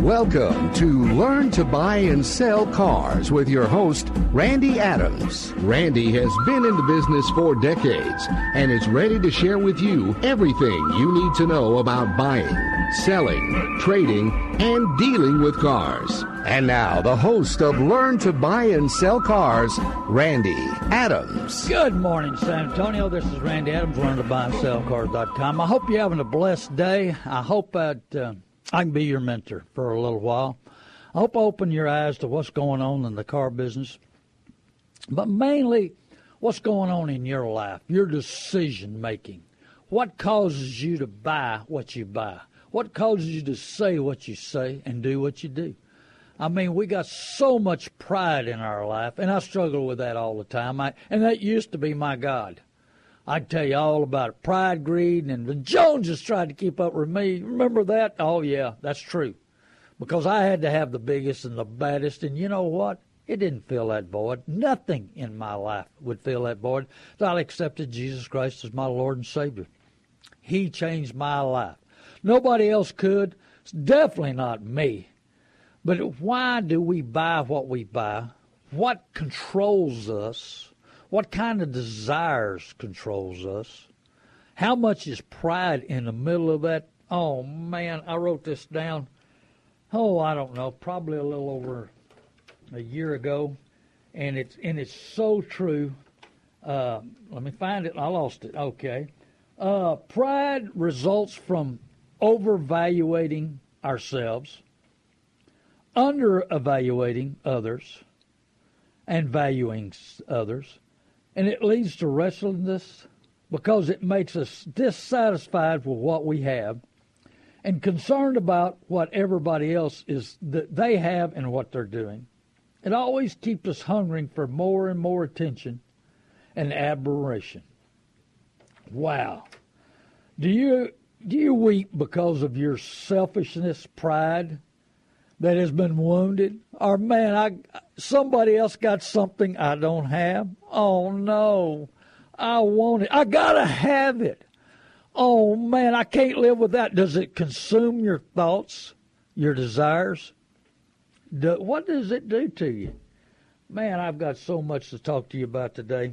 Welcome to Learn to Buy and Sell Cars with your host, Randy Adams. Randy has been in the business for decades and is ready to share with you everything you need to know about buying, selling, trading, and dealing with cars. And now, the host of Learn to Buy and Sell Cars, Randy Adams. Good morning, San Antonio. This is Randy Adams, learn to buy and sell cars.com. I hope you're having a blessed day. I hope that uh, I can be your mentor for a little while. I hope I open your eyes to what's going on in the car business, but mainly what's going on in your life, your decision making. What causes you to buy what you buy? What causes you to say what you say and do what you do? I mean, we got so much pride in our life, and I struggle with that all the time. I, and that used to be my God. I'd tell you all about it. Pride, greed, and the Joneses tried to keep up with me. Remember that? Oh, yeah, that's true. Because I had to have the biggest and the baddest, and you know what? It didn't fill that void. Nothing in my life would fill that void. I accepted Jesus Christ as my Lord and Savior. He changed my life. Nobody else could. It's definitely not me. But why do we buy what we buy? What controls us? What kind of desires controls us? How much is pride in the middle of that? Oh man, I wrote this down. Oh, I don't know, probably a little over a year ago, and it's and it's so true. Uh, let me find it. I lost it. Okay, uh, pride results from overvaluating ourselves under evaluating others and valuing others. And it leads to restlessness because it makes us dissatisfied with what we have and concerned about what everybody else is that they have and what they're doing. It always keeps us hungering for more and more attention and admiration. Wow. Do you do you weep because of your selfishness, pride, that has been wounded, or man, I somebody else got something I don't have. Oh no, I want it. I gotta have it. Oh man, I can't live without. Does it consume your thoughts, your desires? Do, what does it do to you? Man, I've got so much to talk to you about today.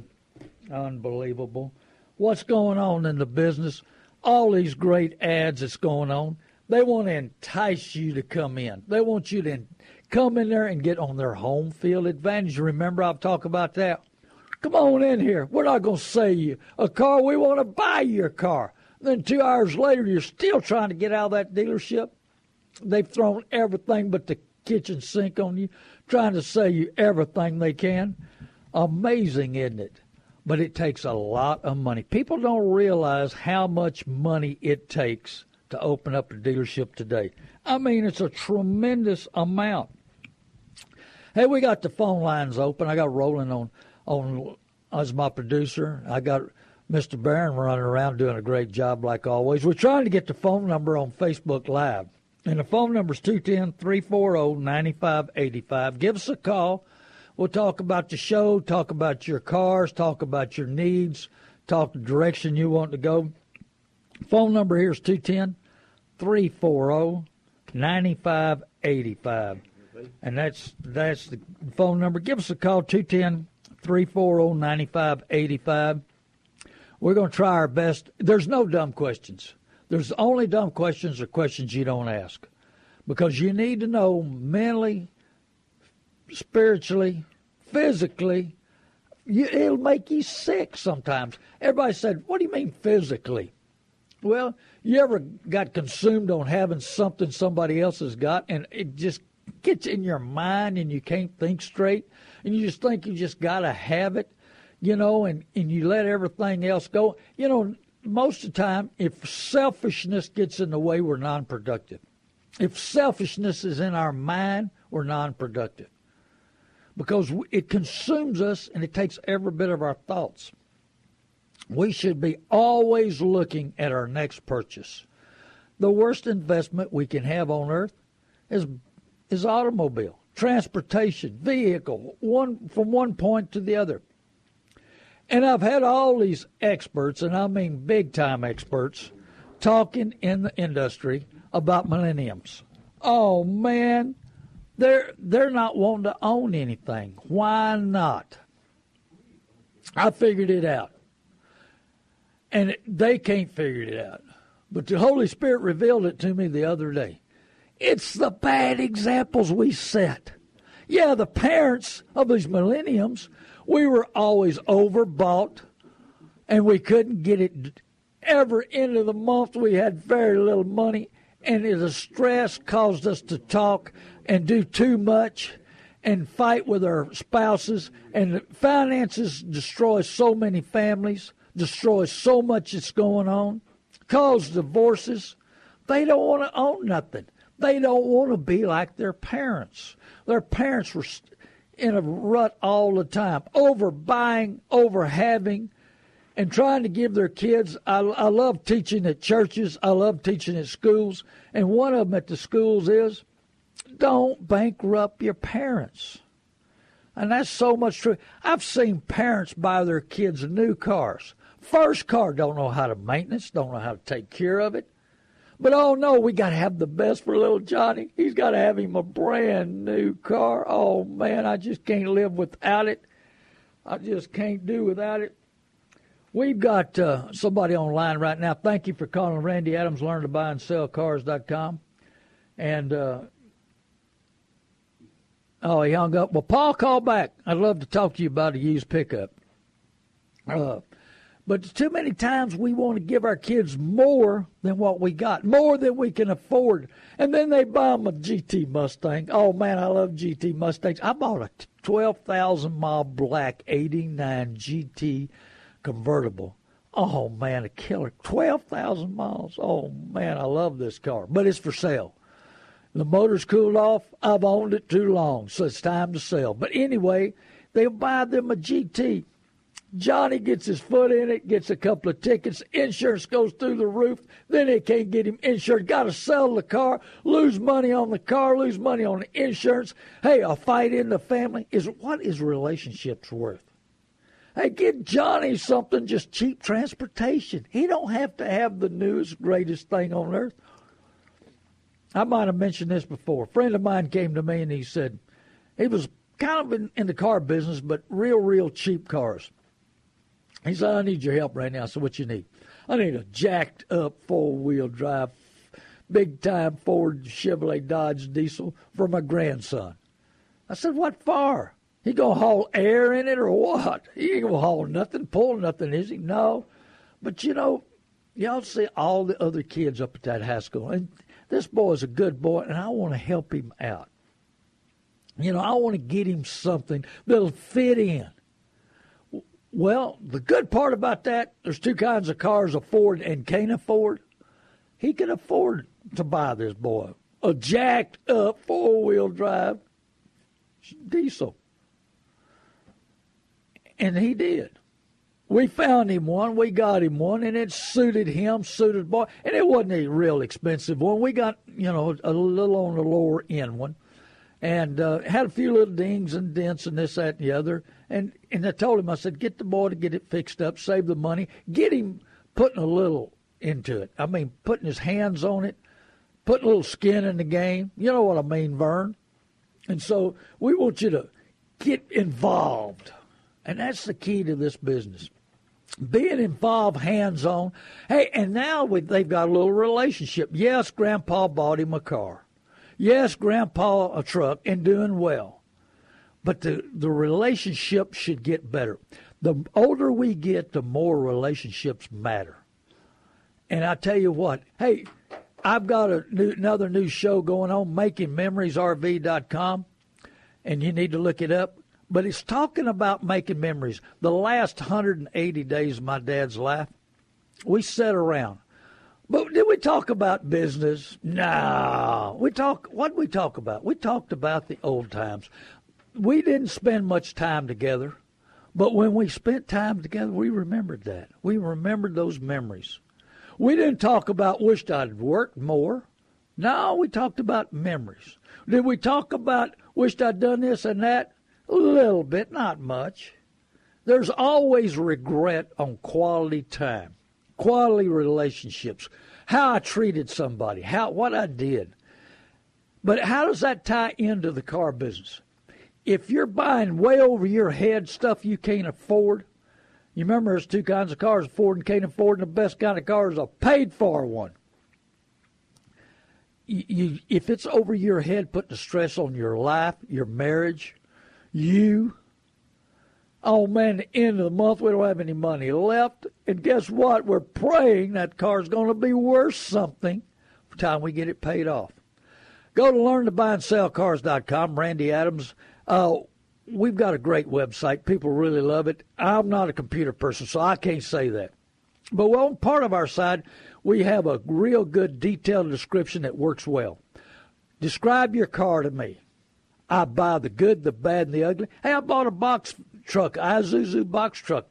Unbelievable. What's going on in the business? All these great ads that's going on. They want to entice you to come in. They want you to come in there and get on their home field advantage. Remember, I've talked about that. Come on in here. We're not going to sell you a car. We want to buy your car. Then two hours later, you're still trying to get out of that dealership. They've thrown everything but the kitchen sink on you, trying to sell you everything they can. Amazing, isn't it? But it takes a lot of money. People don't realize how much money it takes to open up a dealership today. I mean, it's a tremendous amount. Hey, we got the phone lines open. I got Roland on on as my producer. I got Mr. Barron running around doing a great job like always. We're trying to get the phone number on Facebook Live. And the phone number is 210 340 9585. Give us a call. We'll talk about the show, talk about your cars, talk about your needs, talk the direction you want to go. Phone number here is 210 340 9585. And that's that's the phone number. Give us a call 210 340 9585. We're going to try our best. There's no dumb questions. There's only dumb questions or questions you don't ask. Because you need to know mentally, spiritually, physically, you, it'll make you sick sometimes. Everybody said, What do you mean physically? Well, you ever got consumed on having something somebody else has got and it just gets in your mind and you can't think straight and you just think you just got to have it, you know, and, and you let everything else go. You know, most of the time, if selfishness gets in the way, we're non productive. If selfishness is in our mind, we're non productive because it consumes us and it takes every bit of our thoughts. We should be always looking at our next purchase. The worst investment we can have on earth is is automobile, transportation, vehicle, one from one point to the other. And I've had all these experts, and I mean big time experts, talking in the industry about millenniums. Oh man, they're they're not wanting to own anything. Why not? I figured it out. And they can't figure it out. But the Holy Spirit revealed it to me the other day. It's the bad examples we set. Yeah, the parents of these millenniums, we were always overbought and we couldn't get it ever into the month. We had very little money and the stress caused us to talk and do too much and fight with our spouses and finances destroy so many families destroy so much that's going on cause divorces they don't want to own nothing they don't want to be like their parents their parents were in a rut all the time over buying over having and trying to give their kids. I, I love teaching at churches. I love teaching at schools. And one of them at the schools is don't bankrupt your parents. And that's so much true. I've seen parents buy their kids new cars. First car, don't know how to maintenance, don't know how to take care of it. But oh no, we got to have the best for little Johnny. He's got to have him a brand new car. Oh man, I just can't live without it. I just can't do without it. We've got uh, somebody online right now. Thank you for calling Randy Adams, learn to buy and sell cars.com. And, uh, oh, he hung up. Well, Paul, call back. I'd love to talk to you about a used pickup. Uh, but too many times we want to give our kids more than what we got, more than we can afford. And then they buy them a GT Mustang. Oh, man, I love GT Mustangs. I bought a 12,000 mile black 89 GT convertible. Oh man, a killer! Twelve thousand miles. Oh man, I love this car, but it's for sale. The motor's cooled off. I've owned it too long, so it's time to sell. But anyway, they'll buy them a GT. Johnny gets his foot in it, gets a couple of tickets, insurance goes through the roof, then they can't get him insured. Got to sell the car, lose money on the car, lose money on the insurance. Hey, a fight in the family is what is relationships worth? Hey, get Johnny something, just cheap transportation. He don't have to have the newest, greatest thing on earth. I might have mentioned this before. A friend of mine came to me and he said he was kind of in, in the car business, but real, real cheap cars. He said, I need your help right now. So what you need? I need a jacked up four wheel drive, big time Ford Chevrolet Dodge diesel for my grandson. I said, What for? He gonna haul air in it or what? He ain't gonna haul nothing, pull nothing, is he? No. But you know, y'all see all the other kids up at that high school, and this boy is a good boy, and I want to help him out. You know, I want to get him something that'll fit in. Well, the good part about that, there's two kinds of cars afford and can't afford. He can afford to buy this boy a jacked up four wheel drive diesel. And he did. We found him one, we got him one, and it suited him, suited boy. And it wasn't a real expensive one. We got, you know, a little on the lower end one. And uh, had a few little dings and dents and this, that, and the other. And and I told him, I said, get the boy to get it fixed up, save the money, get him putting a little into it. I mean, putting his hands on it, putting a little skin in the game. You know what I mean, Vern? And so we want you to get involved and that's the key to this business. Being involved hands on. Hey, and now we, they've got a little relationship. Yes, Grandpa bought him a car. Yes, Grandpa a truck and doing well. But the, the relationship should get better. The older we get, the more relationships matter. And I tell you what, hey, I've got a new, another new show going on, MakingMemoriesRV.com, and you need to look it up but it's talking about making memories. The last 180 days of my dad's life, We sat around. But did we talk about business? No. We talk. What did we talk about? We talked about the old times. We didn't spend much time together, but when we spent time together, we remembered that. We remembered those memories. We didn't talk about wished I'd worked more. No, we talked about memories. Did we talk about wished I'd done this and that? A little bit, not much. There's always regret on quality time, quality relationships, how I treated somebody, how what I did. But how does that tie into the car business? If you're buying way over your head stuff you can't afford, you remember there's two kinds of cars, afford and can't afford, and the best kind of car is a paid for one. You, you, if it's over your head, putting stress on your life, your marriage, you, oh man, the end of the month, we don't have any money left. And guess what? We're praying that car's going to be worth something by the time we get it paid off. Go to learntobuyandsellcars.com. Randy Adams. Uh, we've got a great website. People really love it. I'm not a computer person, so I can't say that. But on part of our side, we have a real good detailed description that works well. Describe your car to me. I buy the good, the bad, and the ugly. Hey, I bought a box truck, Isuzu box truck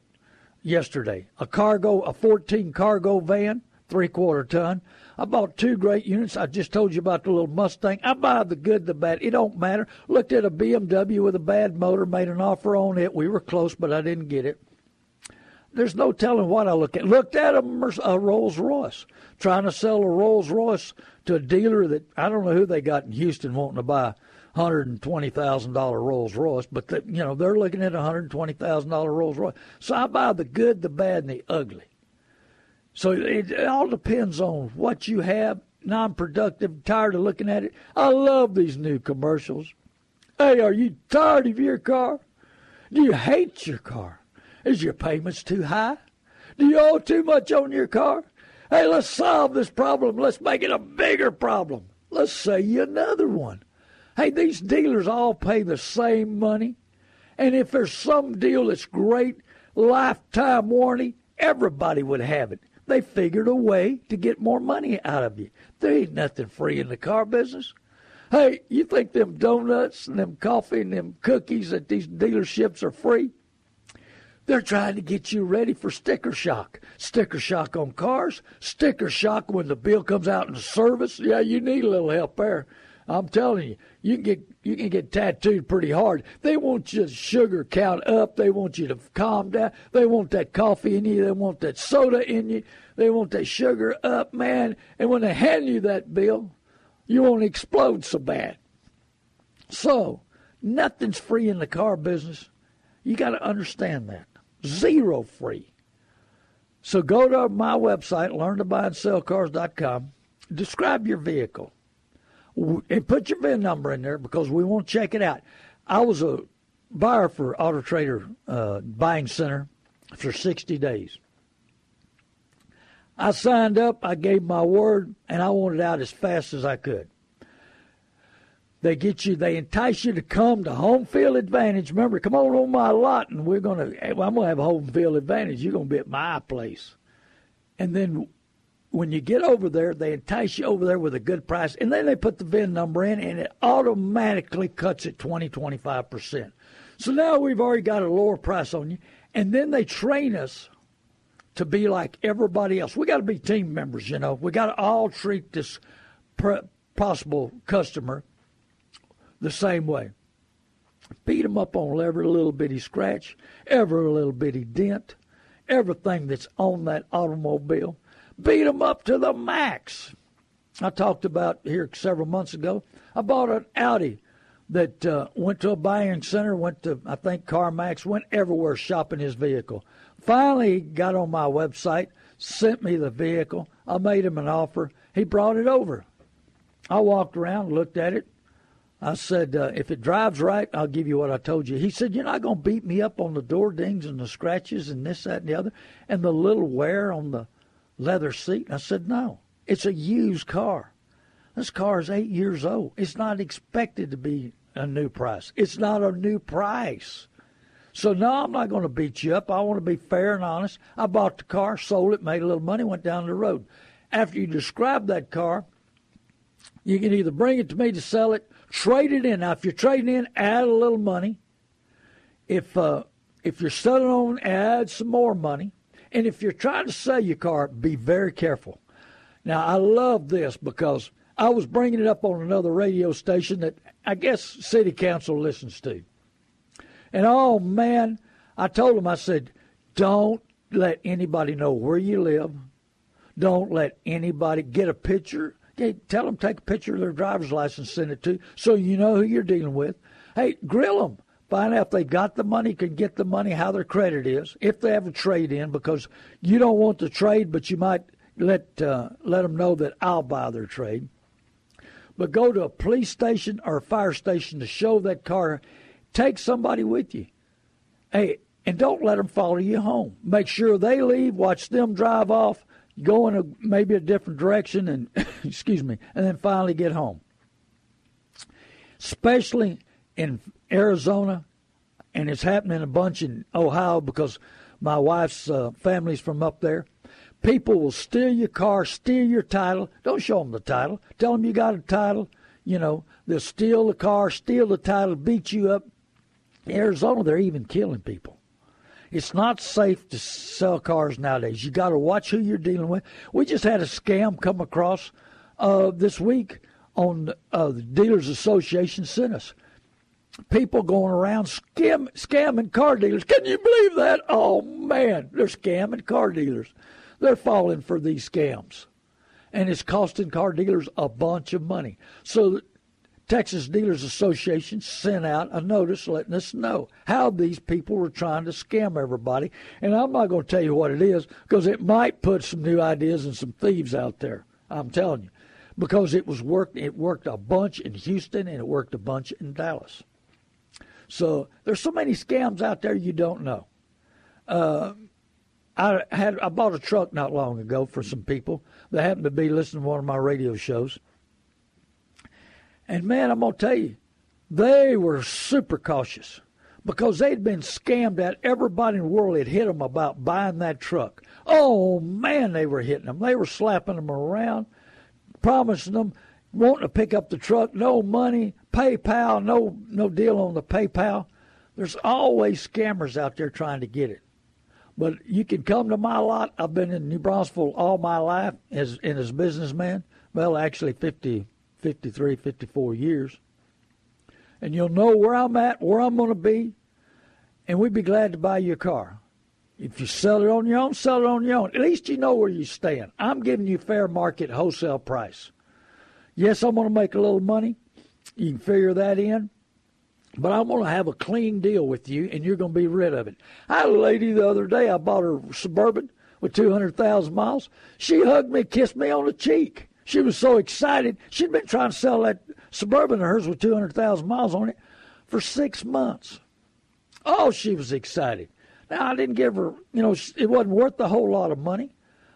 yesterday. A cargo, a 14 cargo van, three quarter ton. I bought two great units. I just told you about the little Mustang. I buy the good, the bad. It don't matter. Looked at a BMW with a bad motor, made an offer on it. We were close, but I didn't get it. There's no telling what I look at. Looked at a, a Rolls Royce, trying to sell a Rolls Royce to a dealer that I don't know who they got in Houston wanting to buy hundred and twenty thousand dollar Rolls Royce, but the, you know they're looking at a hundred and twenty thousand dollar Rolls Royce. So I buy the good, the bad, and the ugly. So it, it all depends on what you have. Non-productive, tired of looking at it. I love these new commercials. Hey, are you tired of your car? Do you hate your car? Is your payments too high? Do you owe too much on your car? Hey, let's solve this problem. Let's make it a bigger problem. Let's say you another one. Hey, these dealers all pay the same money. And if there's some deal that's great, lifetime warranty, everybody would have it. They figured a way to get more money out of you. There ain't nothing free in the car business. Hey, you think them donuts and them coffee and them cookies at these dealerships are free? They're trying to get you ready for sticker shock. Sticker shock on cars, sticker shock when the bill comes out in service. Yeah, you need a little help there. I'm telling you, you can get you can get tattooed pretty hard. They want your sugar count up. They want you to calm down. They want that coffee in you. They want that soda in you. They want that sugar up, man. And when they hand you that bill, you won't explode so bad. So, nothing's free in the car business. You got to understand that. Zero free. So go to my website, learntobuyandsellcars.com. Describe your vehicle and put your VIN number in there because we want to check it out. I was a buyer for Auto Trader uh, Buying Center for 60 days. I signed up, I gave my word, and I wanted out as fast as I could. They get you, they entice you to come to home field advantage. Remember, come on on my lot, and we're gonna. I'm gonna have home field advantage. You're gonna be at my place, and then when you get over there, they entice you over there with a good price, and then they put the VIN number in, and it automatically cuts it 20, 25%. So now we've already got a lower price on you, and then they train us to be like everybody else. We got to be team members, you know. We got to all treat this possible customer the same way. Beat them up on every little bitty scratch, every little bitty dent, everything that's on that automobile beat them up to the max. I talked about here several months ago. I bought an Audi that uh, went to a buying center, went to, I think, CarMax, went everywhere shopping his vehicle. Finally, he got on my website, sent me the vehicle. I made him an offer. He brought it over. I walked around, looked at it. I said, uh, if it drives right, I'll give you what I told you. He said, You're not going to beat me up on the door dings and the scratches and this, that, and the other, and the little wear on the leather seat? I said, no. It's a used car. This car is eight years old. It's not expected to be a new price. It's not a new price. So no, I'm not going to beat you up. I want to be fair and honest. I bought the car, sold it, made a little money, went down the road. After you describe that car, you can either bring it to me to sell it, trade it in. Now, if you're trading in, add a little money. If uh, if you're selling on, add some more money. And if you're trying to sell your car, be very careful. Now, I love this because I was bringing it up on another radio station that I guess city council listens to. And oh man, I told them, I said, don't let anybody know where you live. Don't let anybody get a picture. Okay, tell them take a picture of their driver's license, send it to, so you know who you're dealing with. Hey, grill them. Find out if they got the money, can get the money, how their credit is, if they have a trade in, because you don't want the trade, but you might let uh, let them know that I'll buy their trade. But go to a police station or fire station to show that car. Take somebody with you. Hey, and don't let them follow you home. Make sure they leave. Watch them drive off. Go in a maybe a different direction, and excuse me, and then finally get home. Especially in Arizona, and it's happening a bunch in Ohio because my wife's uh, family's from up there. People will steal your car, steal your title. Don't show them the title. Tell them you got a title. You know, they'll steal the car, steal the title, beat you up. In Arizona, they're even killing people. It's not safe to sell cars nowadays. You got to watch who you're dealing with. We just had a scam come across uh, this week on uh, the Dealers Association sent us. People going around scam, scamming car dealers. Can you believe that? Oh man, they're scamming car dealers. They're falling for these scams. And it's costing car dealers a bunch of money. So Texas Dealers Association sent out a notice letting us know how these people were trying to scam everybody. And I'm not going to tell you what it is because it might put some new ideas and some thieves out there. I'm telling you. Because it was worked it worked a bunch in Houston and it worked a bunch in Dallas. So there's so many scams out there you don't know. Uh, I had I bought a truck not long ago for some people that happened to be listening to one of my radio shows. And man, I'm gonna tell you, they were super cautious because they'd been scammed at. Everybody in the world had hit them about buying that truck. Oh man, they were hitting them. They were slapping them around, promising them wanting to pick up the truck, no money, PayPal, no no deal on the PayPal. There's always scammers out there trying to get it. But you can come to my lot. I've been in New Braunfels all my life as in as businessman. Well, actually 50, 53, 54 years. And you'll know where I'm at, where I'm going to be, and we'd be glad to buy your car. If you sell it on your own, sell it on your own. At least you know where you stand. I'm giving you fair market wholesale price. Yes, I'm going to make a little money. You can figure that in. But I'm going to have a clean deal with you, and you're going to be rid of it. I had a lady the other day. I bought her Suburban with 200,000 miles. She hugged me, kissed me on the cheek. She was so excited. She'd been trying to sell that Suburban of hers with 200,000 miles on it for six months. Oh, she was excited. Now, I didn't give her, you know, it wasn't worth a whole lot of money,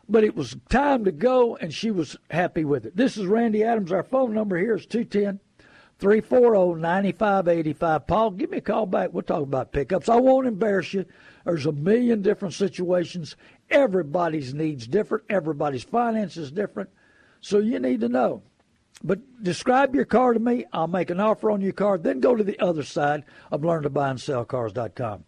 but it was time to go, and she was happy with it. This is Randy Adams. Our phone number here is 210 340 9585. Paul, give me a call back. We'll talk about pickups. I won't embarrass you. There's a million different situations. Everybody's needs different. Everybody's finances different. So you need to know. But describe your car to me. I'll make an offer on your car. Then go to the other side of learntobuyandSellCars.com.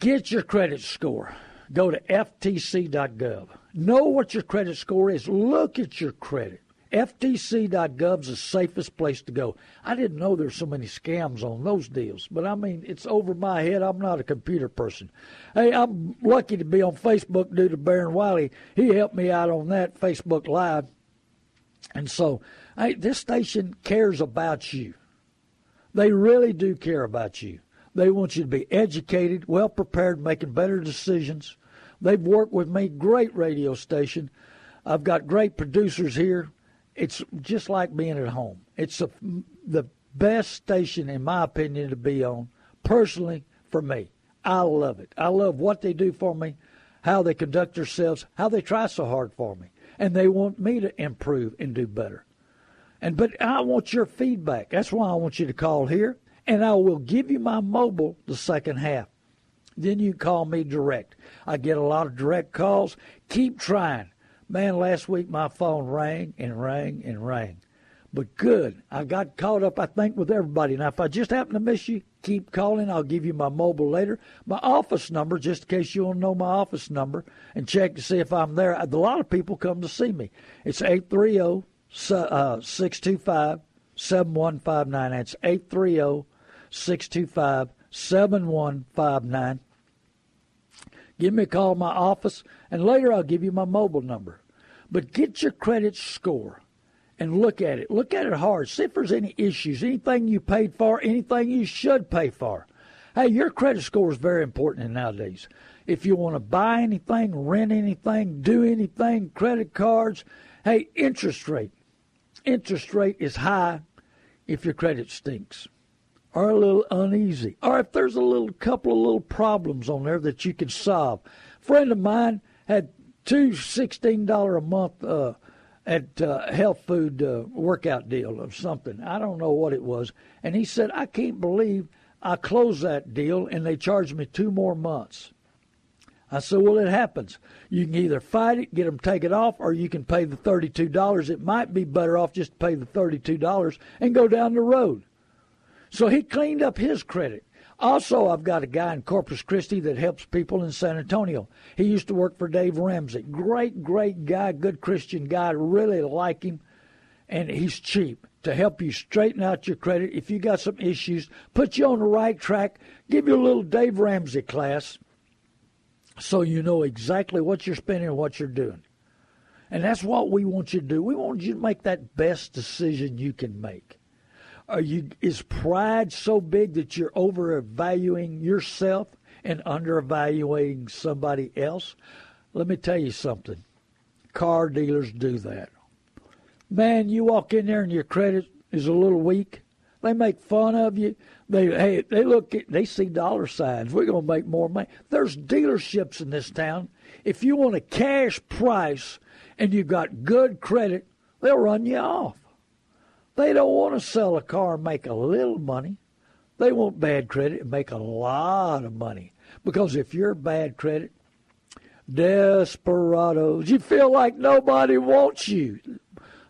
Get your credit score. Go to FTC.gov. Know what your credit score is. Look at your credit. FTC.gov is the safest place to go. I didn't know there's so many scams on those deals, but I mean, it's over my head. I'm not a computer person. Hey, I'm lucky to be on Facebook due to Baron Wiley. He helped me out on that Facebook Live. And so, hey, this station cares about you. They really do care about you. They want you to be educated, well prepared, making better decisions. They've worked with me, great radio station. I've got great producers here it's just like being at home. It's a, the best station, in my opinion, to be on. Personally, for me, I love it. I love what they do for me, how they conduct themselves, how they try so hard for me, and they want me to improve and do better. And but I want your feedback. That's why I want you to call here, and I will give you my mobile the second half. Then you call me direct. I get a lot of direct calls. Keep trying. Man, last week my phone rang and rang and rang. But good. I got caught up, I think, with everybody. Now, if I just happen to miss you, keep calling. I'll give you my mobile later. My office number, just in case you to know my office number and check to see if I'm there. A lot of people come to see me. It's 830 uh, 625 7159. That's 830 625 7159. Give me a call in my office, and later I'll give you my mobile number. But get your credit score and look at it. Look at it hard. See if there's any issues, anything you paid for, anything you should pay for. Hey, your credit score is very important nowadays. If you want to buy anything, rent anything, do anything, credit cards, hey, interest rate. Interest rate is high if your credit stinks or a little uneasy, or if there's a little couple of little problems on there that you can solve. A friend of mine had two sixteen dollar a month uh, at uh, health food uh, workout deal or something. I don't know what it was, and he said I can't believe I closed that deal and they charged me two more months. I said, well, it happens. You can either fight it, get them take it off, or you can pay the thirty-two dollars. It might be better off just to pay the thirty-two dollars and go down the road. So he cleaned up his credit. Also, I've got a guy in Corpus Christi that helps people in San Antonio. He used to work for Dave Ramsey. Great, great guy, good Christian guy. Really like him. And he's cheap to help you straighten out your credit. If you got some issues, put you on the right track, give you a little Dave Ramsey class so you know exactly what you're spending and what you're doing. And that's what we want you to do. We want you to make that best decision you can make. Are you is pride so big that you're overvaluing yourself and undervaluing somebody else? Let me tell you something. Car dealers do that. Man, you walk in there and your credit is a little weak. They make fun of you. They hey, they look at, they see dollar signs. We're gonna make more money. There's dealerships in this town. If you want a cash price and you've got good credit, they'll run you off. They don't want to sell a car and make a little money. They want bad credit and make a lot of money. Because if you're bad credit, desperados, you feel like nobody wants you.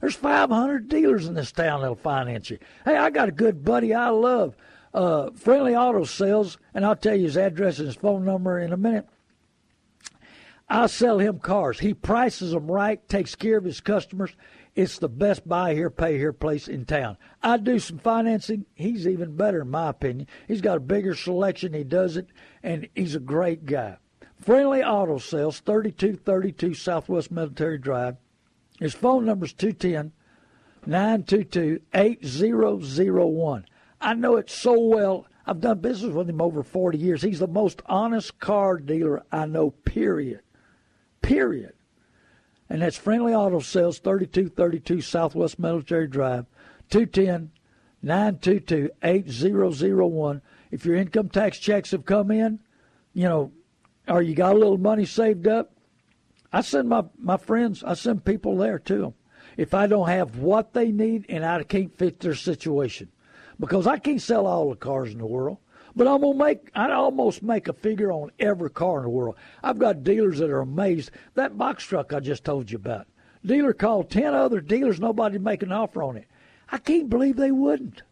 There's 500 dealers in this town that'll finance you. Hey, I got a good buddy I love, uh, Friendly Auto Sales, and I'll tell you his address and his phone number in a minute. I sell him cars. He prices them right, takes care of his customers. It's the best buy here, pay here place in town. I do some financing. He's even better, in my opinion. He's got a bigger selection. He does it, and he's a great guy. Friendly Auto Sales, 3232 Southwest Military Drive. His phone number is 210 922 8001. I know it so well. I've done business with him over 40 years. He's the most honest car dealer I know, period. Period and that's Friendly Auto Sales, 3232 Southwest Military Drive, 210 922 8001. If your income tax checks have come in, you know, or you got a little money saved up, I send my, my friends, I send people there to them. If I don't have what they need and I can't fit their situation, because I can't sell all the cars in the world. But I'm gonna make I almost make a figure on every car in the world. I've got dealers that are amazed. That box truck I just told you about. Dealer called ten other dealers, nobody make an offer on it. I can't believe they wouldn't.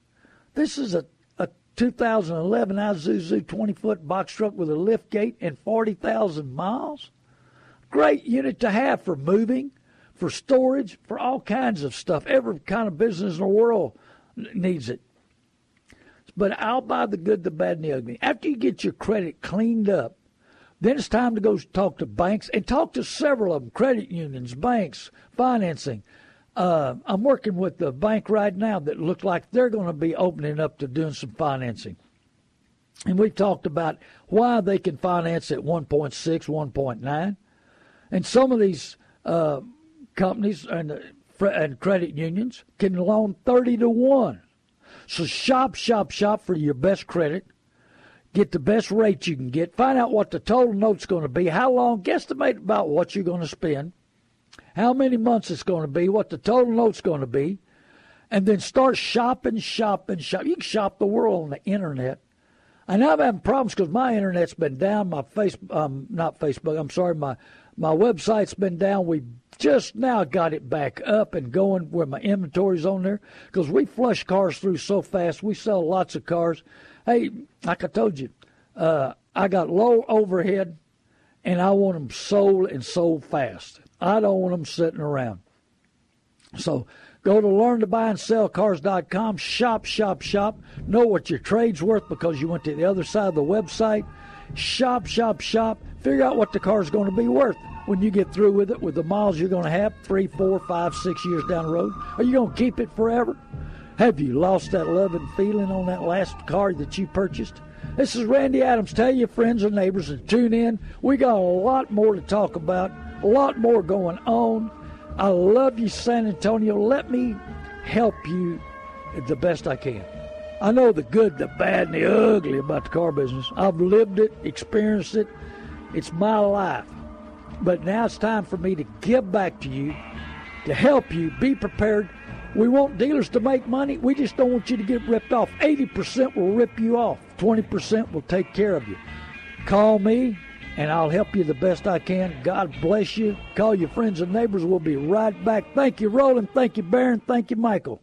This is a, a 2011 Isuzu 20 foot box truck with a lift gate and 40,000 miles. Great unit to have for moving, for storage, for all kinds of stuff. Every kind of business in the world needs it. But I'll buy the good, the bad, and the ugly. After you get your credit cleaned up, then it's time to go talk to banks and talk to several of them credit unions, banks, financing. Uh, I'm working with the bank right now that look like they're going to be opening up to doing some financing. And we've talked about why they can finance at 1.6, 1.9. And some of these uh, companies and, and credit unions can loan 30 to 1. So shop, shop, shop for your best credit. Get the best rate you can get. Find out what the total note's going to be. How long? Guesstimate about what you're going to spend. How many months it's going to be. What the total note's going to be. And then start shopping, shopping, shopping. You can shop the world on the internet. And I'm having problems because my internet's been down. My face, um, not Facebook. I'm sorry, my my website's been down. We just now got it back up and going where my inventory's on there because we flush cars through so fast. We sell lots of cars. Hey, like I told you, uh, I got low overhead, and I want them sold and sold fast. I don't want them sitting around. So Go to learntobuyandSellCars.com, shop, shop, shop. Know what your trade's worth because you went to the other side of the website. Shop, shop, shop. Figure out what the car's going to be worth when you get through with it, with the miles you're going to have three, four, five, six years down the road. Are you going to keep it forever? Have you lost that love and feeling on that last car that you purchased? This is Randy Adams. Tell your friends and neighbors and tune in. We got a lot more to talk about, a lot more going on. I love you, San Antonio. Let me help you the best I can. I know the good, the bad, and the ugly about the car business. I've lived it, experienced it. It's my life. But now it's time for me to give back to you, to help you. Be prepared. We want dealers to make money. We just don't want you to get ripped off. 80% will rip you off, 20% will take care of you. Call me, and I'll help you the best I can. God bless you. Call your friends and neighbors. We'll be right back. Thank you, Roland. Thank you, Baron. Thank you, Michael.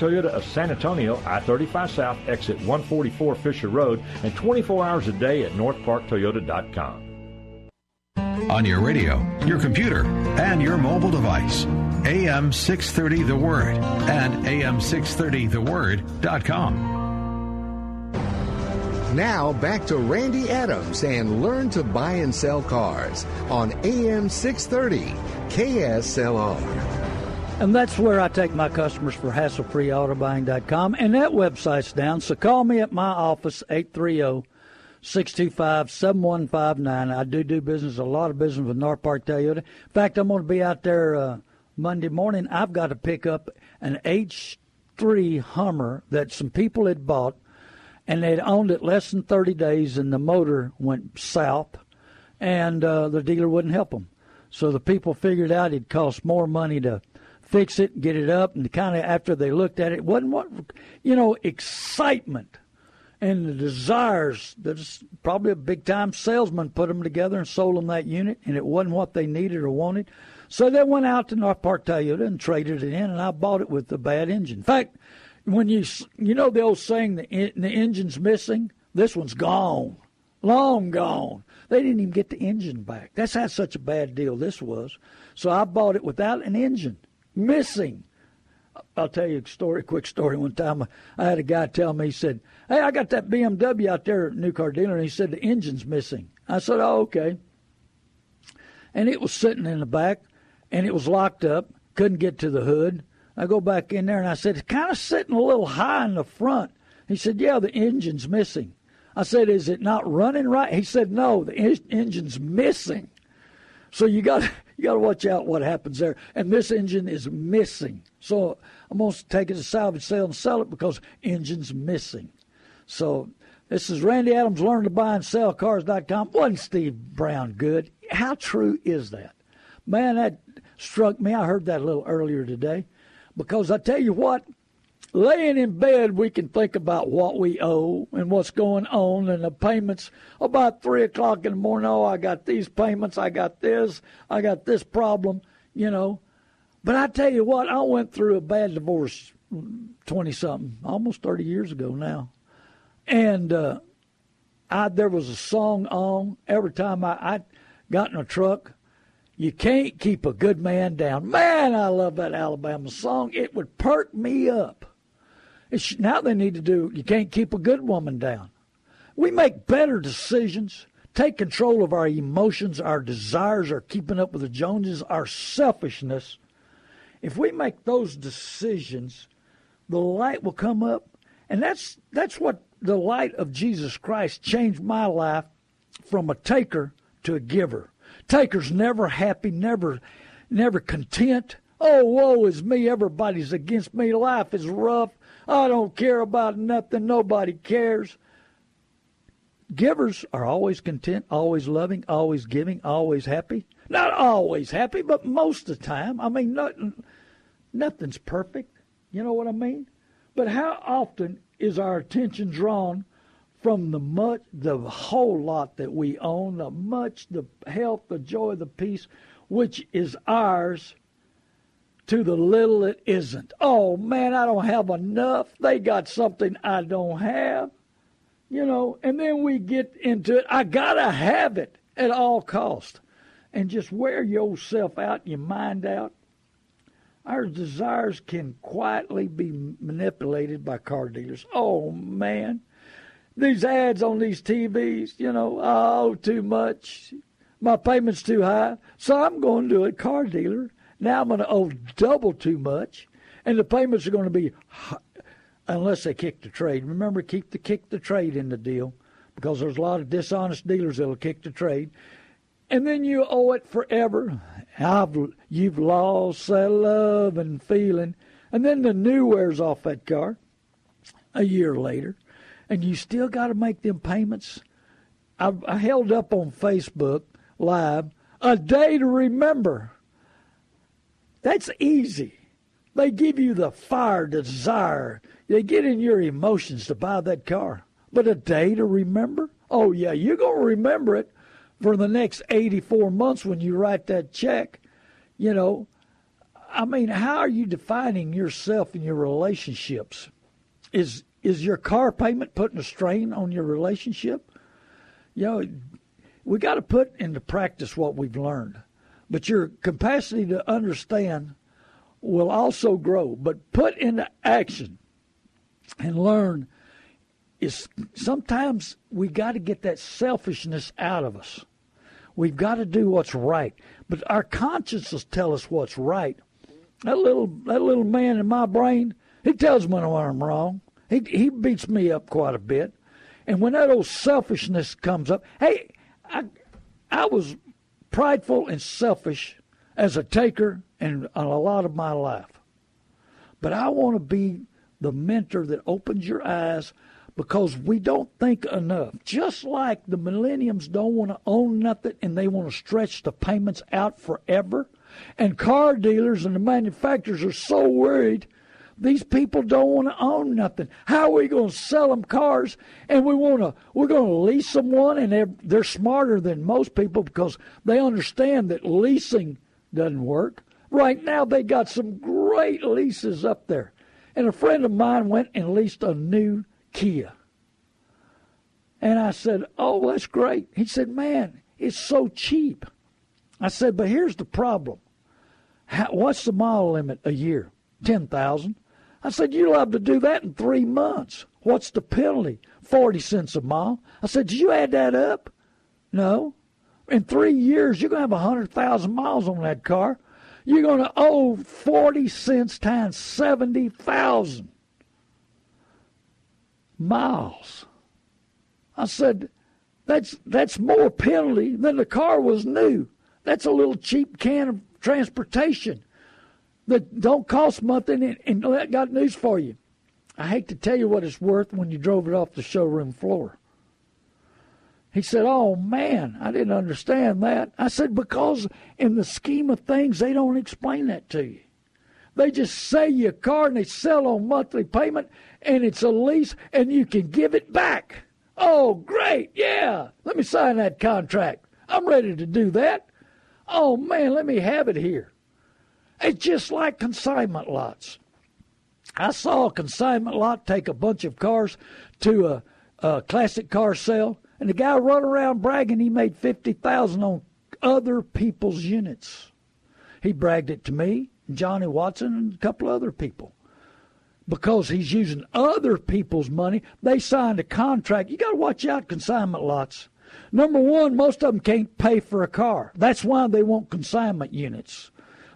Toyota of San Antonio, I-35 South, exit 144 Fisher Road, and 24 hours a day at northparktoyota.com. On your radio, your computer, and your mobile device. AM 630 The Word and AM630TheWord.com. Now back to Randy Adams and learn to buy and sell cars on AM 630 KSLR. And that's where I take my customers for hasslefreeautobuying.com. And that website's down. So call me at my office, 830 625 7159. I do do business, a lot of business with North Park Toyota. In fact, I'm going to be out there uh, Monday morning. I've got to pick up an H3 Hummer that some people had bought, and they'd owned it less than 30 days, and the motor went south, and uh, the dealer wouldn't help them. So the people figured out it'd cost more money to fix it, get it up, and kind of after they looked at it, wasn't what you know excitement and the desires. That's probably a big time salesman put them together and sold them that unit, and it wasn't what they needed or wanted. So they went out to North Park Toyota and traded it in, and I bought it with the bad engine. In fact, when you you know the old saying the the engine's missing, this one's gone, long gone. They didn't even get the engine back. That's how such a bad deal this was. So I bought it without an engine missing. I'll tell you a story, quick story. One time I had a guy tell me, he said, Hey, I got that BMW out there at new car dealer, and he said the engine's missing. I said, Oh, okay. And it was sitting in the back, and it was locked up, couldn't get to the hood. I go back in there, and I said, It's kind of sitting a little high in the front. He said, Yeah, the engine's missing. I said, Is it not running right? He said, No, the engine's missing. So you got you got to watch out what happens there. And this engine is missing. So I'm going to take it to salvage sale and sell it because engine's missing. So this is Randy Adams, learn to buy and sell cars.com. Wasn't Steve Brown good? How true is that? Man, that struck me. I heard that a little earlier today because I tell you what, laying in bed, we can think about what we owe and what's going on and the payments. About three o'clock in the morning, oh, I got these payments, I got this, I got this problem, you know. But I tell you what, I went through a bad divorce 20 something, almost 30 years ago now. And uh, I, there was a song on every time I, I got in a truck You can't keep a good man down. Man, I love that Alabama song. It would perk me up. It's, now they need to do, you can't keep a good woman down. We make better decisions, take control of our emotions, our desires, our keeping up with the Joneses, our selfishness. If we make those decisions, the light will come up. And that's, that's what the light of Jesus Christ changed my life from a taker to a giver. Taker's never happy, never, never content. Oh, woe is me. Everybody's against me. Life is rough. I don't care about nothing. Nobody cares. Givers are always content, always loving, always giving, always happy. Not always happy, but most of the time. I mean, nothing, nothing's perfect. You know what I mean? But how often is our attention drawn from the much, the whole lot that we own, the much, the health, the joy, the peace, which is ours, to the little it isn't. Oh man, I don't have enough. They got something I don't have. You know, and then we get into it. I gotta have it at all cost, and just wear yourself out, your mind out. Our desires can quietly be manipulated by car dealers. Oh man, these ads on these TVs, you know, oh too much. My payment's too high, so I'm going to a car dealer now I'm going to owe double too much, and the payments are going to be unless they kick the trade. Remember, keep the kick the trade in the deal because there's a lot of dishonest dealers that'll kick the trade, and then you owe it forever. I've, you've lost that love and feeling, and then the new wears off that car a year later, and you still got to make them payments. I, I held up on Facebook Live a day to remember that's easy. They give you the fire, desire. They get in your emotions to buy that car. But a day to remember? Oh, yeah, you're going to remember it for the next 84 months when you write that check. You know, I mean, how are you defining yourself in your relationships? Is is your car payment putting a strain on your relationship? You know, we got to put into practice what we've learned. But your capacity to understand will also grow. But put into action and learn is sometimes we got to get that selfishness out of us. We've got to do what's right. But our consciences tell us what's right. That little that little man in my brain, he tells me when I'm wrong. He he beats me up quite a bit. And when that old selfishness comes up, hey, I I was prideful and selfish as a taker in a lot of my life. But I want to be the mentor that opens your eyes because we don't think enough. Just like the millenniums don't want to own nothing and they want to stretch the payments out forever. And car dealers and the manufacturers are so worried these people don't want to own nothing. How are we going to sell them cars? And we want to, we're going to lease them one, and they're, they're smarter than most people because they understand that leasing doesn't work. Right now, they got some great leases up there. And a friend of mine went and leased a new Kia. And I said, Oh, that's great. He said, Man, it's so cheap. I said, But here's the problem. How, what's the mile limit a year? 10,000. I said, You'll have to do that in three months. What's the penalty? 40 cents a mile. I said, Did you add that up? No. In three years, you're going to have 100,000 miles on that car. You're going to owe 40 cents times 70,000 miles. I said, that's, that's more penalty than the car was new. That's a little cheap can of transportation that don't cost nothing. And, and I got news for you. I hate to tell you what it's worth when you drove it off the showroom floor. He said, Oh man, I didn't understand that. I said, Because in the scheme of things, they don't explain that to you. They just sell you a car and they sell on monthly payment and it's a lease and you can give it back. Oh, great. Yeah. Let me sign that contract. I'm ready to do that. Oh man, let me have it here. It's just like consignment lots. I saw a consignment lot take a bunch of cars to a, a classic car sale, and the guy run around bragging he made fifty thousand on other people's units. He bragged it to me, Johnny Watson, and a couple other people. Because he's using other people's money, they signed a contract. You got to watch out consignment lots. Number one, most of them can't pay for a car. That's why they want consignment units.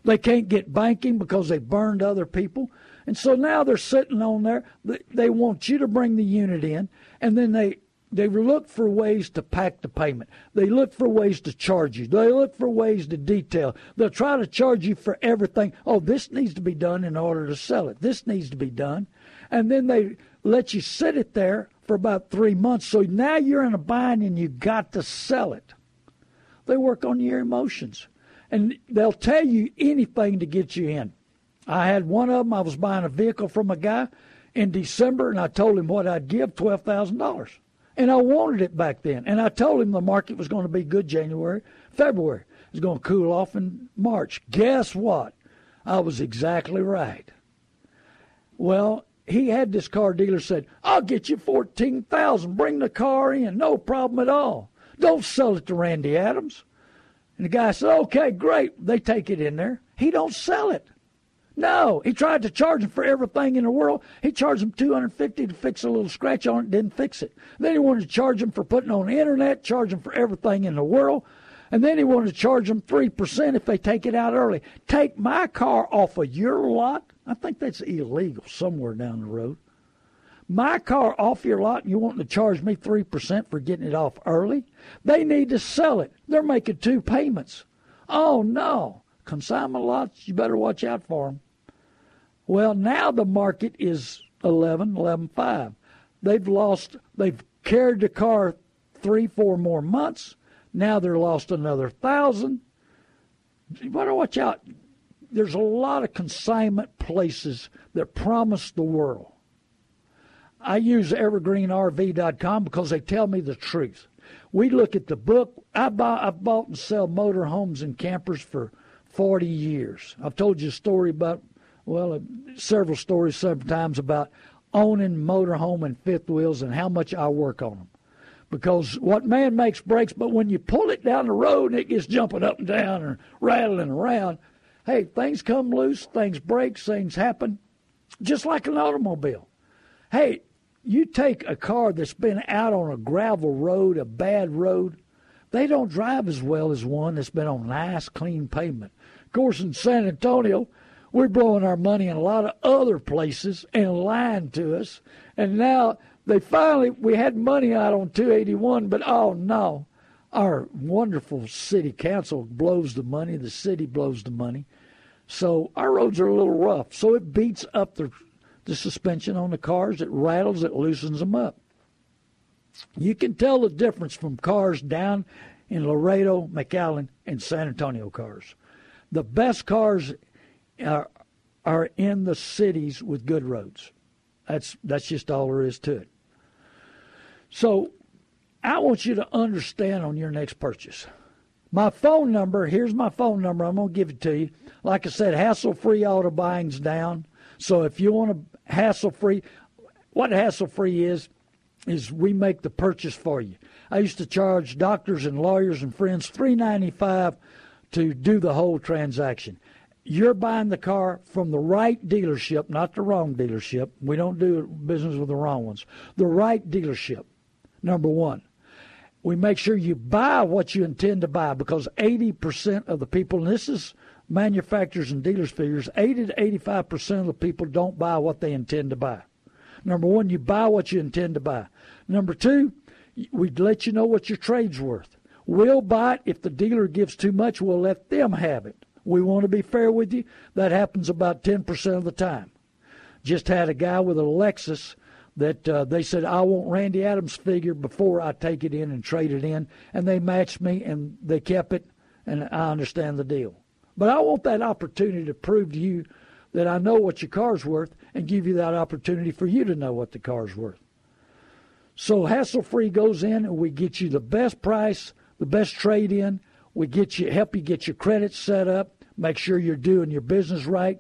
They can't get banking because they burned other people. And so now they're sitting on there. They want you to bring the unit in, and then they they look for ways to pack the payment. They look for ways to charge you. They look for ways to detail. They'll try to charge you for everything. Oh, this needs to be done in order to sell it. This needs to be done. And then they let you sit it there for about three months. So now you're in a bind and you got to sell it. They work on your emotions. And they'll tell you anything to get you in. I had one of them. I was buying a vehicle from a guy in December, and I told him what I'd give twelve thousand dollars, and I wanted it back then. And I told him the market was going to be good January, February. It was going to cool off in March. Guess what? I was exactly right. Well, he had this car dealer said, "I'll get you fourteen thousand. Bring the car in, no problem at all. Don't sell it to Randy Adams." And the guy said, "Okay, great." They take it in there. He don't sell it. No, he tried to charge him for everything in the world. He charged him two hundred fifty to fix a little scratch on it, didn't fix it. Then he wanted to charge him for putting on the internet, charge him for everything in the world, and then he wanted to charge them three percent if they take it out early. Take my car off of your lot. I think that's illegal somewhere down the road. My car off your lot, and you want to charge me three percent for getting it off early? They need to sell it. They're making two payments. Oh no, consignment lots, you better watch out for them. Well, now the market is 11, 11.5. They've lost, they've carried the car three, four more months. Now they're lost another thousand. You better watch out. There's a lot of consignment places that promise the world. I use evergreenrv.com because they tell me the truth. We look at the book. I buy, I've bought and sell motor homes and campers for 40 years. I've told you a story about well, uh, several stories several times about owning motorhome and fifth wheels and how much I work on them. Because what man makes breaks, but when you pull it down the road and it gets jumping up and down and rattling around, hey, things come loose, things break, things happen, just like an automobile. Hey, you take a car that's been out on a gravel road, a bad road, they don't drive as well as one that's been on nice, clean pavement. Of course, in San Antonio, we're blowing our money in a lot of other places and lying to us. And now they finally, we had money out on 281, but oh no, our wonderful city council blows the money, the city blows the money. So our roads are a little rough. So it beats up the, the suspension on the cars, it rattles, it loosens them up. You can tell the difference from cars down in Laredo, McAllen, and San Antonio cars. The best cars are, are in the cities with good roads. That's that's just all there is to it. So I want you to understand on your next purchase. My phone number, here's my phone number. I'm going to give it to you. Like I said, hassle free auto buying's down. So if you want to hassle free, what hassle free is, is we make the purchase for you. I used to charge doctors and lawyers and friends three ninety five to do the whole transaction you're buying the car from the right dealership, not the wrong dealership. We don't do business with the wrong ones. The right dealership, number one. We make sure you buy what you intend to buy because 80% of the people, and this is manufacturers and dealers figures, 80 to 85% of the people don't buy what they intend to buy. Number one, you buy what you intend to buy. Number two, we'd let you know what your trade's worth. We'll buy it. If the dealer gives too much, we'll let them have it. We want to be fair with you. That happens about 10% of the time. Just had a guy with a Lexus that uh, they said, I want Randy Adams' figure before I take it in and trade it in. And they matched me and they kept it, and I understand the deal. But I want that opportunity to prove to you that I know what your car's worth and give you that opportunity for you to know what the car's worth. So hassle free goes in and we get you the best price, the best trade in. We get you help you get your credit set up. Make sure you're doing your business right.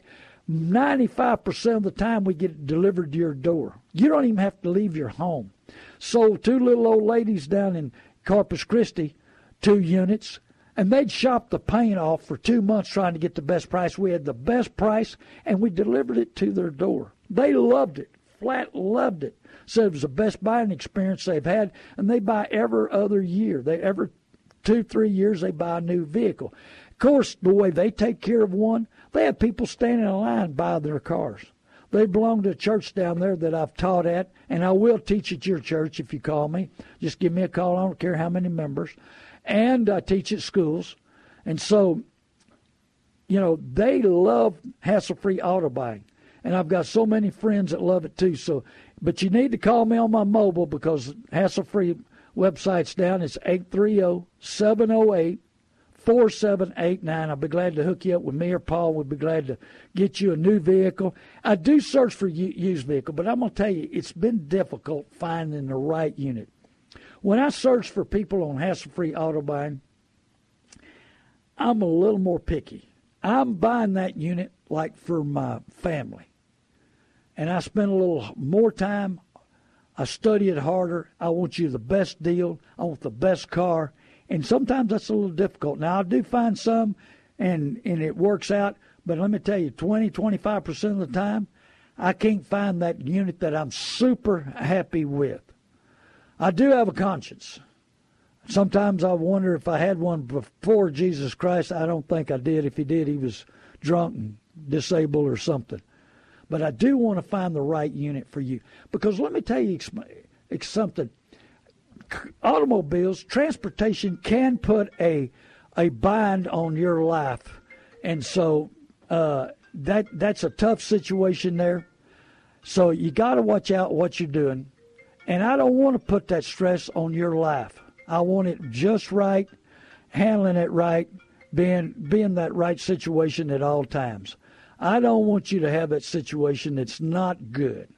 95% of the time we get it delivered to your door. You don't even have to leave your home. So two little old ladies down in Corpus Christi, two units, And they'd shop the paint off for two months trying to get the best price. We had the best price, and we delivered it to their door. They loved it, flat loved it. Said it was the best buying experience they've had, and they buy every other year. They every two, three years they buy a new vehicle. Of course, the way they take care of one, they have people standing in line buy their cars. They belong to a church down there that I've taught at, and I will teach at your church if you call me. Just give me a call. I don't care how many members. And I teach at schools. And so, you know, they love hassle free auto buying. And I've got so many friends that love it too. So, but you need to call me on my mobile because hassle free website's down. It's 830 708 4789. I'll be glad to hook you up with me or Paul. We'd be glad to get you a new vehicle. I do search for used vehicle, but I'm going to tell you, it's been difficult finding the right unit. When I search for people on hassle free auto buying, I'm a little more picky. I'm buying that unit like for my family. And I spend a little more time. I study it harder. I want you the best deal. I want the best car and sometimes that's a little difficult. Now I do find some, and and it works out. But let me tell you, 20, 25 percent of the time, I can't find that unit that I'm super happy with. I do have a conscience. Sometimes I wonder if I had one before Jesus Christ. I don't think I did. If he did, he was drunk and disabled or something. But I do want to find the right unit for you. Because let me tell you something automobiles, transportation can put a a bind on your life, and so uh, that that's a tough situation there. So you got to watch out what you're doing, and I don't want to put that stress on your life. I want it just right, handling it right, being being that right situation at all times. I don't want you to have that situation that's not good.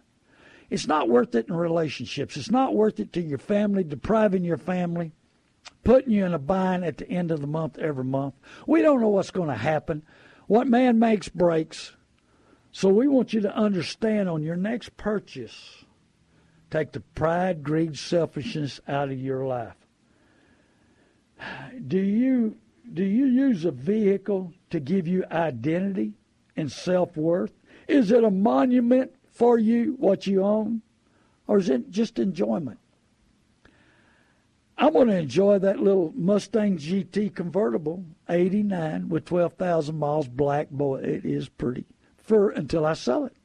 It's not worth it in relationships. It's not worth it to your family, depriving your family, putting you in a bind at the end of the month every month. We don't know what's going to happen. What man makes breaks. So we want you to understand on your next purchase, take the pride, greed, selfishness out of your life. Do you do you use a vehicle to give you identity and self-worth? Is it a monument for you what you own? Or is it just enjoyment? I'm going to enjoy that little Mustang GT convertible, 89 with 12,000 miles, black. Boy, it is pretty. For until I sell it.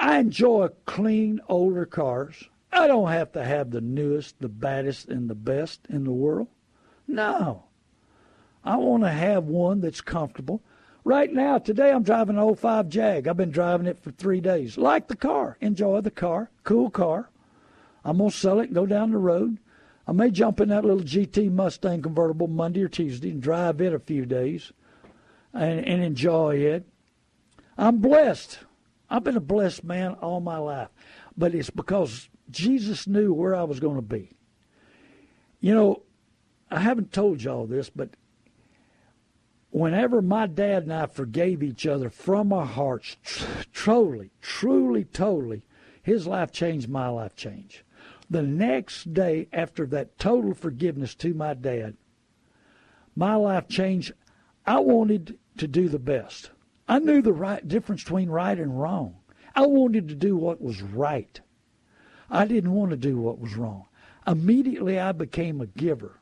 I enjoy clean, older cars. I don't have to have the newest, the baddest, and the best in the world. No. I want to have one that's comfortable. Right now, today I'm driving an 05 Jag. I've been driving it for three days. Like the car. Enjoy the car. Cool car. I'm going to sell it and go down the road. I may jump in that little GT Mustang convertible Monday or Tuesday and drive it a few days and, and enjoy it. I'm blessed. I've been a blessed man all my life. But it's because Jesus knew where I was going to be. You know, I haven't told y'all this, but whenever my dad and I forgave each other from our hearts, truly, truly, totally, his life changed, my life changed. The next day after that total forgiveness to my dad, my life changed. I wanted to do the best. I knew the right difference between right and wrong. I wanted to do what was right. I didn't want to do what was wrong. Immediately I became a giver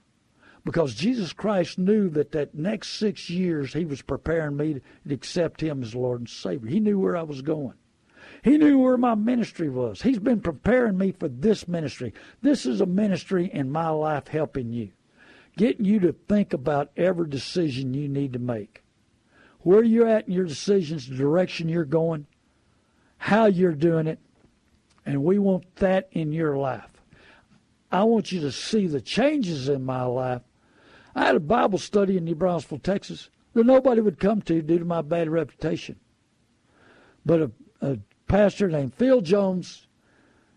because Jesus Christ knew that that next six years he was preparing me to accept him as Lord and Savior. He knew where I was going. He knew where my ministry was. He's been preparing me for this ministry. This is a ministry in my life helping you, getting you to think about every decision you need to make. Where you're at in your decisions, the direction you're going, how you're doing it, and we want that in your life. I want you to see the changes in my life I had a Bible study in New Braunfels, Texas, that nobody would come to due to my bad reputation. But a, a pastor named Phil Jones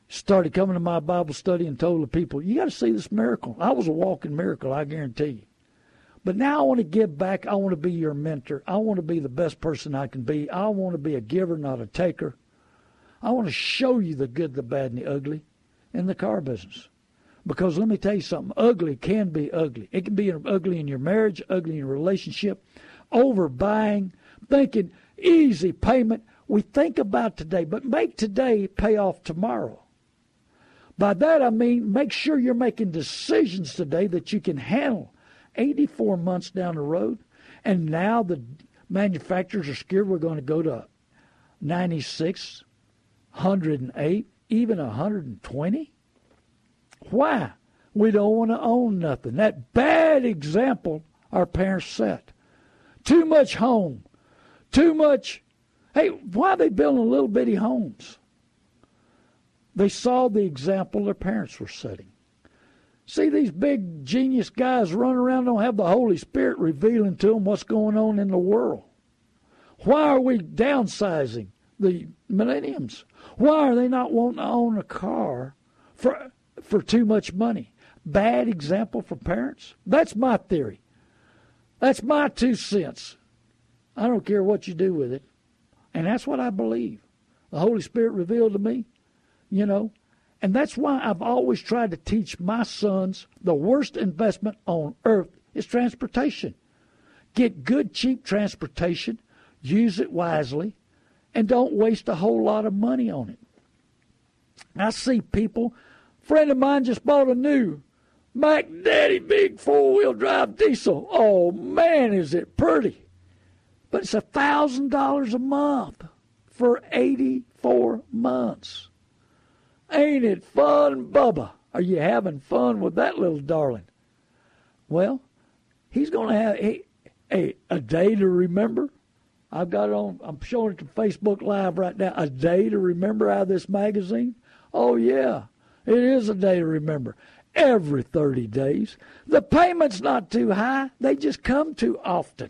started coming to my Bible study and told the people, You got to see this miracle. I was a walking miracle, I guarantee you. But now I want to give back. I want to be your mentor. I want to be the best person I can be. I want to be a giver, not a taker. I want to show you the good, the bad, and the ugly in the car business. Because let me tell you something ugly can be ugly. It can be ugly in your marriage, ugly in your relationship, overbuying, thinking easy payment. We think about today, but make today pay off tomorrow. By that I mean make sure you're making decisions today that you can handle 84 months down the road. And now the manufacturers are scared we're going to go to 96, 108, even 120. Why? We don't want to own nothing. That bad example our parents set. Too much home. Too much. Hey, why are they building little bitty homes? They saw the example their parents were setting. See these big genius guys running around don't have the Holy Spirit revealing to them what's going on in the world. Why are we downsizing the millenniums? Why are they not wanting to own a car for for too much money? Bad example for parents? That's my theory. That's my two cents. I don't care what you do with it. And that's what I believe. The Holy Spirit revealed to me you know. And that's why I've always tried to teach my sons the worst investment on earth is transportation. Get good, cheap transportation, use it wisely, and don't waste a whole lot of money on it. I see people, friend of mine just bought a new Mac Daddy big four wheel drive diesel. Oh man, is it pretty! But it's a thousand dollars a month for eighty four months. Ain't it fun, Bubba? Are you having fun with that little darling? Well, he's going to have a, a, a day to remember. I've got it on, I'm showing it to Facebook Live right now. A day to remember out of this magazine? Oh, yeah, it is a day to remember. Every 30 days. The payment's not too high, they just come too often.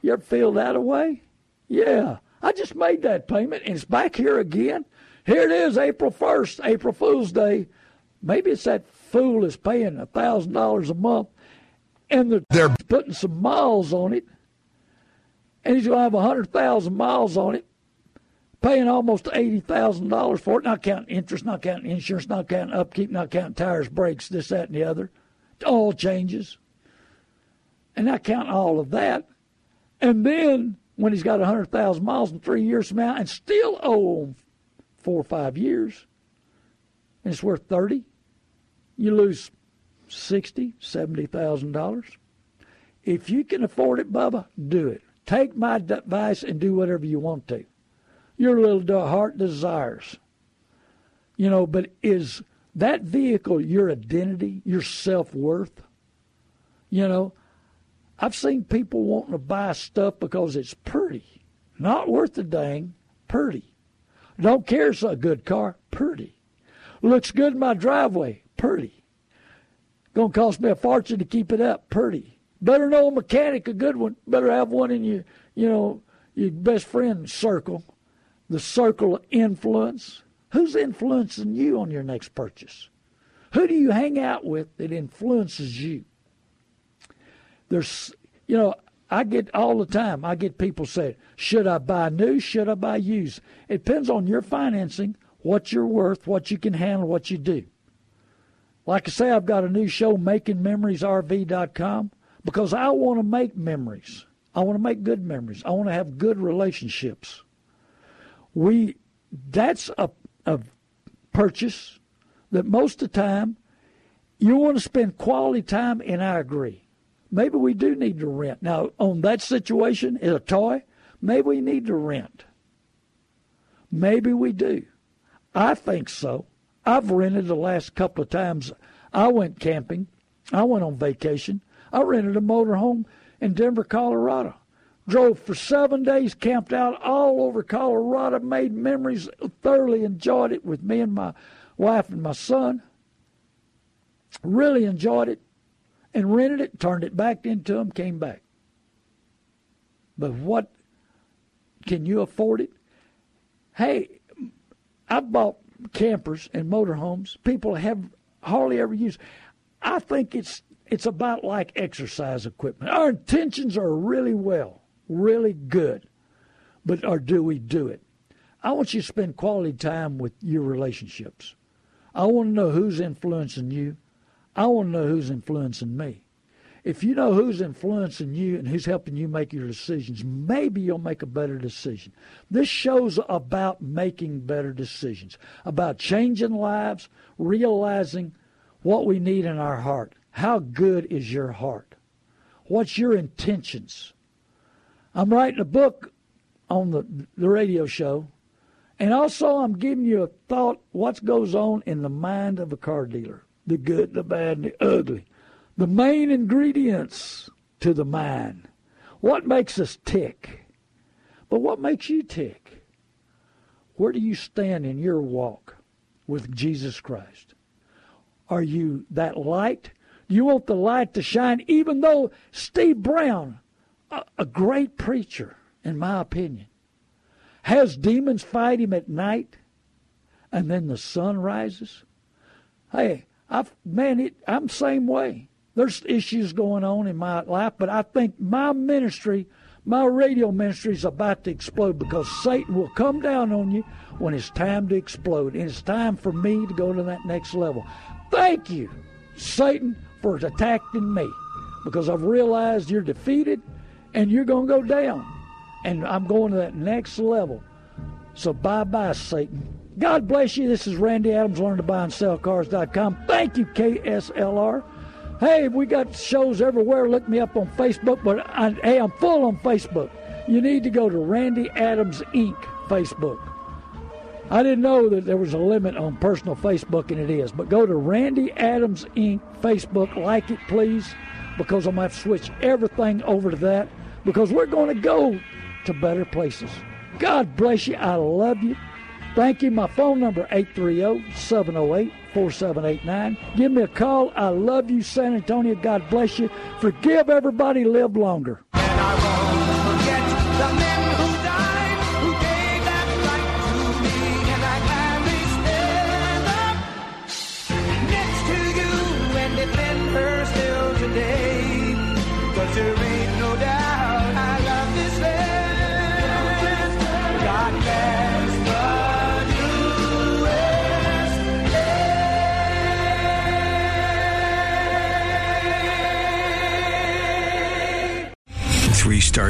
You ever feel that way? Yeah. I just made that payment and it's back here again. Here it is, April 1st, April Fool's Day. Maybe it's that fool is paying a thousand dollars a month, and they're, they're putting some miles on it, and he's going to have a hundred thousand miles on it, paying almost eighty thousand dollars for it. Not counting interest, not counting insurance, not counting upkeep, not counting tires, brakes, this, that, and the other. All changes, and not counting all of that, and then when he's got a hundred thousand miles in three years from now, and still owe four or five years, and it's worth thirty, you lose sixty, seventy thousand dollars. If you can afford it, Bubba, do it. Take my advice and do whatever you want to. Your little heart desires. You know, but is that vehicle your identity, your self worth? You know, I've seen people wanting to buy stuff because it's pretty, not worth a dang, pretty. Don't care it's a good car. Pretty. Looks good in my driveway. Pretty. Gonna cost me a fortune to keep it up. Pretty. Better know a mechanic, a good one. Better have one in your, you know, your best friend circle, the circle of influence. Who's influencing you on your next purchase? Who do you hang out with that influences you? There's, you know, I get all the time, I get people say, should I buy new? Should I buy used? It depends on your financing, what you're worth, what you can handle, what you do. Like I say, I've got a new show, MakingMemoriesRV.com, because I want to make memories. I want to make good memories. I want to have good relationships. We, that's a, a purchase that most of the time you want to spend quality time, and I agree maybe we do need to rent. Now, on that situation, is a toy, maybe we need to rent. Maybe we do. I think so. I've rented the last couple of times I went camping. I went on vacation. I rented a motorhome in Denver, Colorado. Drove for seven days, camped out all over Colorado, made memories, thoroughly enjoyed it with me and my wife and my son. Really enjoyed it and rented it, turned it back into them, came back. But what can you afford it? Hey, I bought campers and motorhomes. People have hardly ever used. I think it's it's about like exercise equipment. Our intentions are really well, really good, but or do we do it? I want you to spend quality time with your relationships. I want to know who's influencing you. I want to know who's influencing me. If you know who's influencing you and who's helping you make your decisions, maybe you'll make a better decision. This show's about making better decisions, about changing lives, realizing what we need in our heart. How good is your heart? What's your intentions? I'm writing a book on the, the radio show, and also I'm giving you a thought what goes on in the mind of a car dealer the good, the bad, and the ugly. The main ingredients to the mind. What makes us tick? But what makes you tick? Where do you stand in your walk with Jesus Christ? Are you that light? You want the light to shine even though Steve Brown, a, a great preacher, in my opinion, has demons fight him at night and then the sun rises? Hey, I've man, it, I'm same way. There's issues going on in my life, but I think my ministry, my radio ministry, is about to explode because Satan will come down on you when it's time to explode, and it's time for me to go to that next level. Thank you, Satan, for attacking me, because I've realized you're defeated, and you're going to go down, and I'm going to that next level. So bye bye, Satan. God bless you. This is Randy Adams, learn to buy and sell cars.com. Thank you, KSLR. Hey, we got shows everywhere. Look me up on Facebook. But I, hey, I'm full on Facebook. You need to go to Randy Adams Inc. Facebook. I didn't know that there was a limit on personal Facebook, and it is. But go to Randy Adams Inc. Facebook. Like it, please, because I'm going to to switch everything over to that because we're going to go to better places. God bless you. I love you. Thank you. My phone number 830-708-4789. Give me a call. I love you, San Antonio. God bless you. Forgive everybody. Live longer.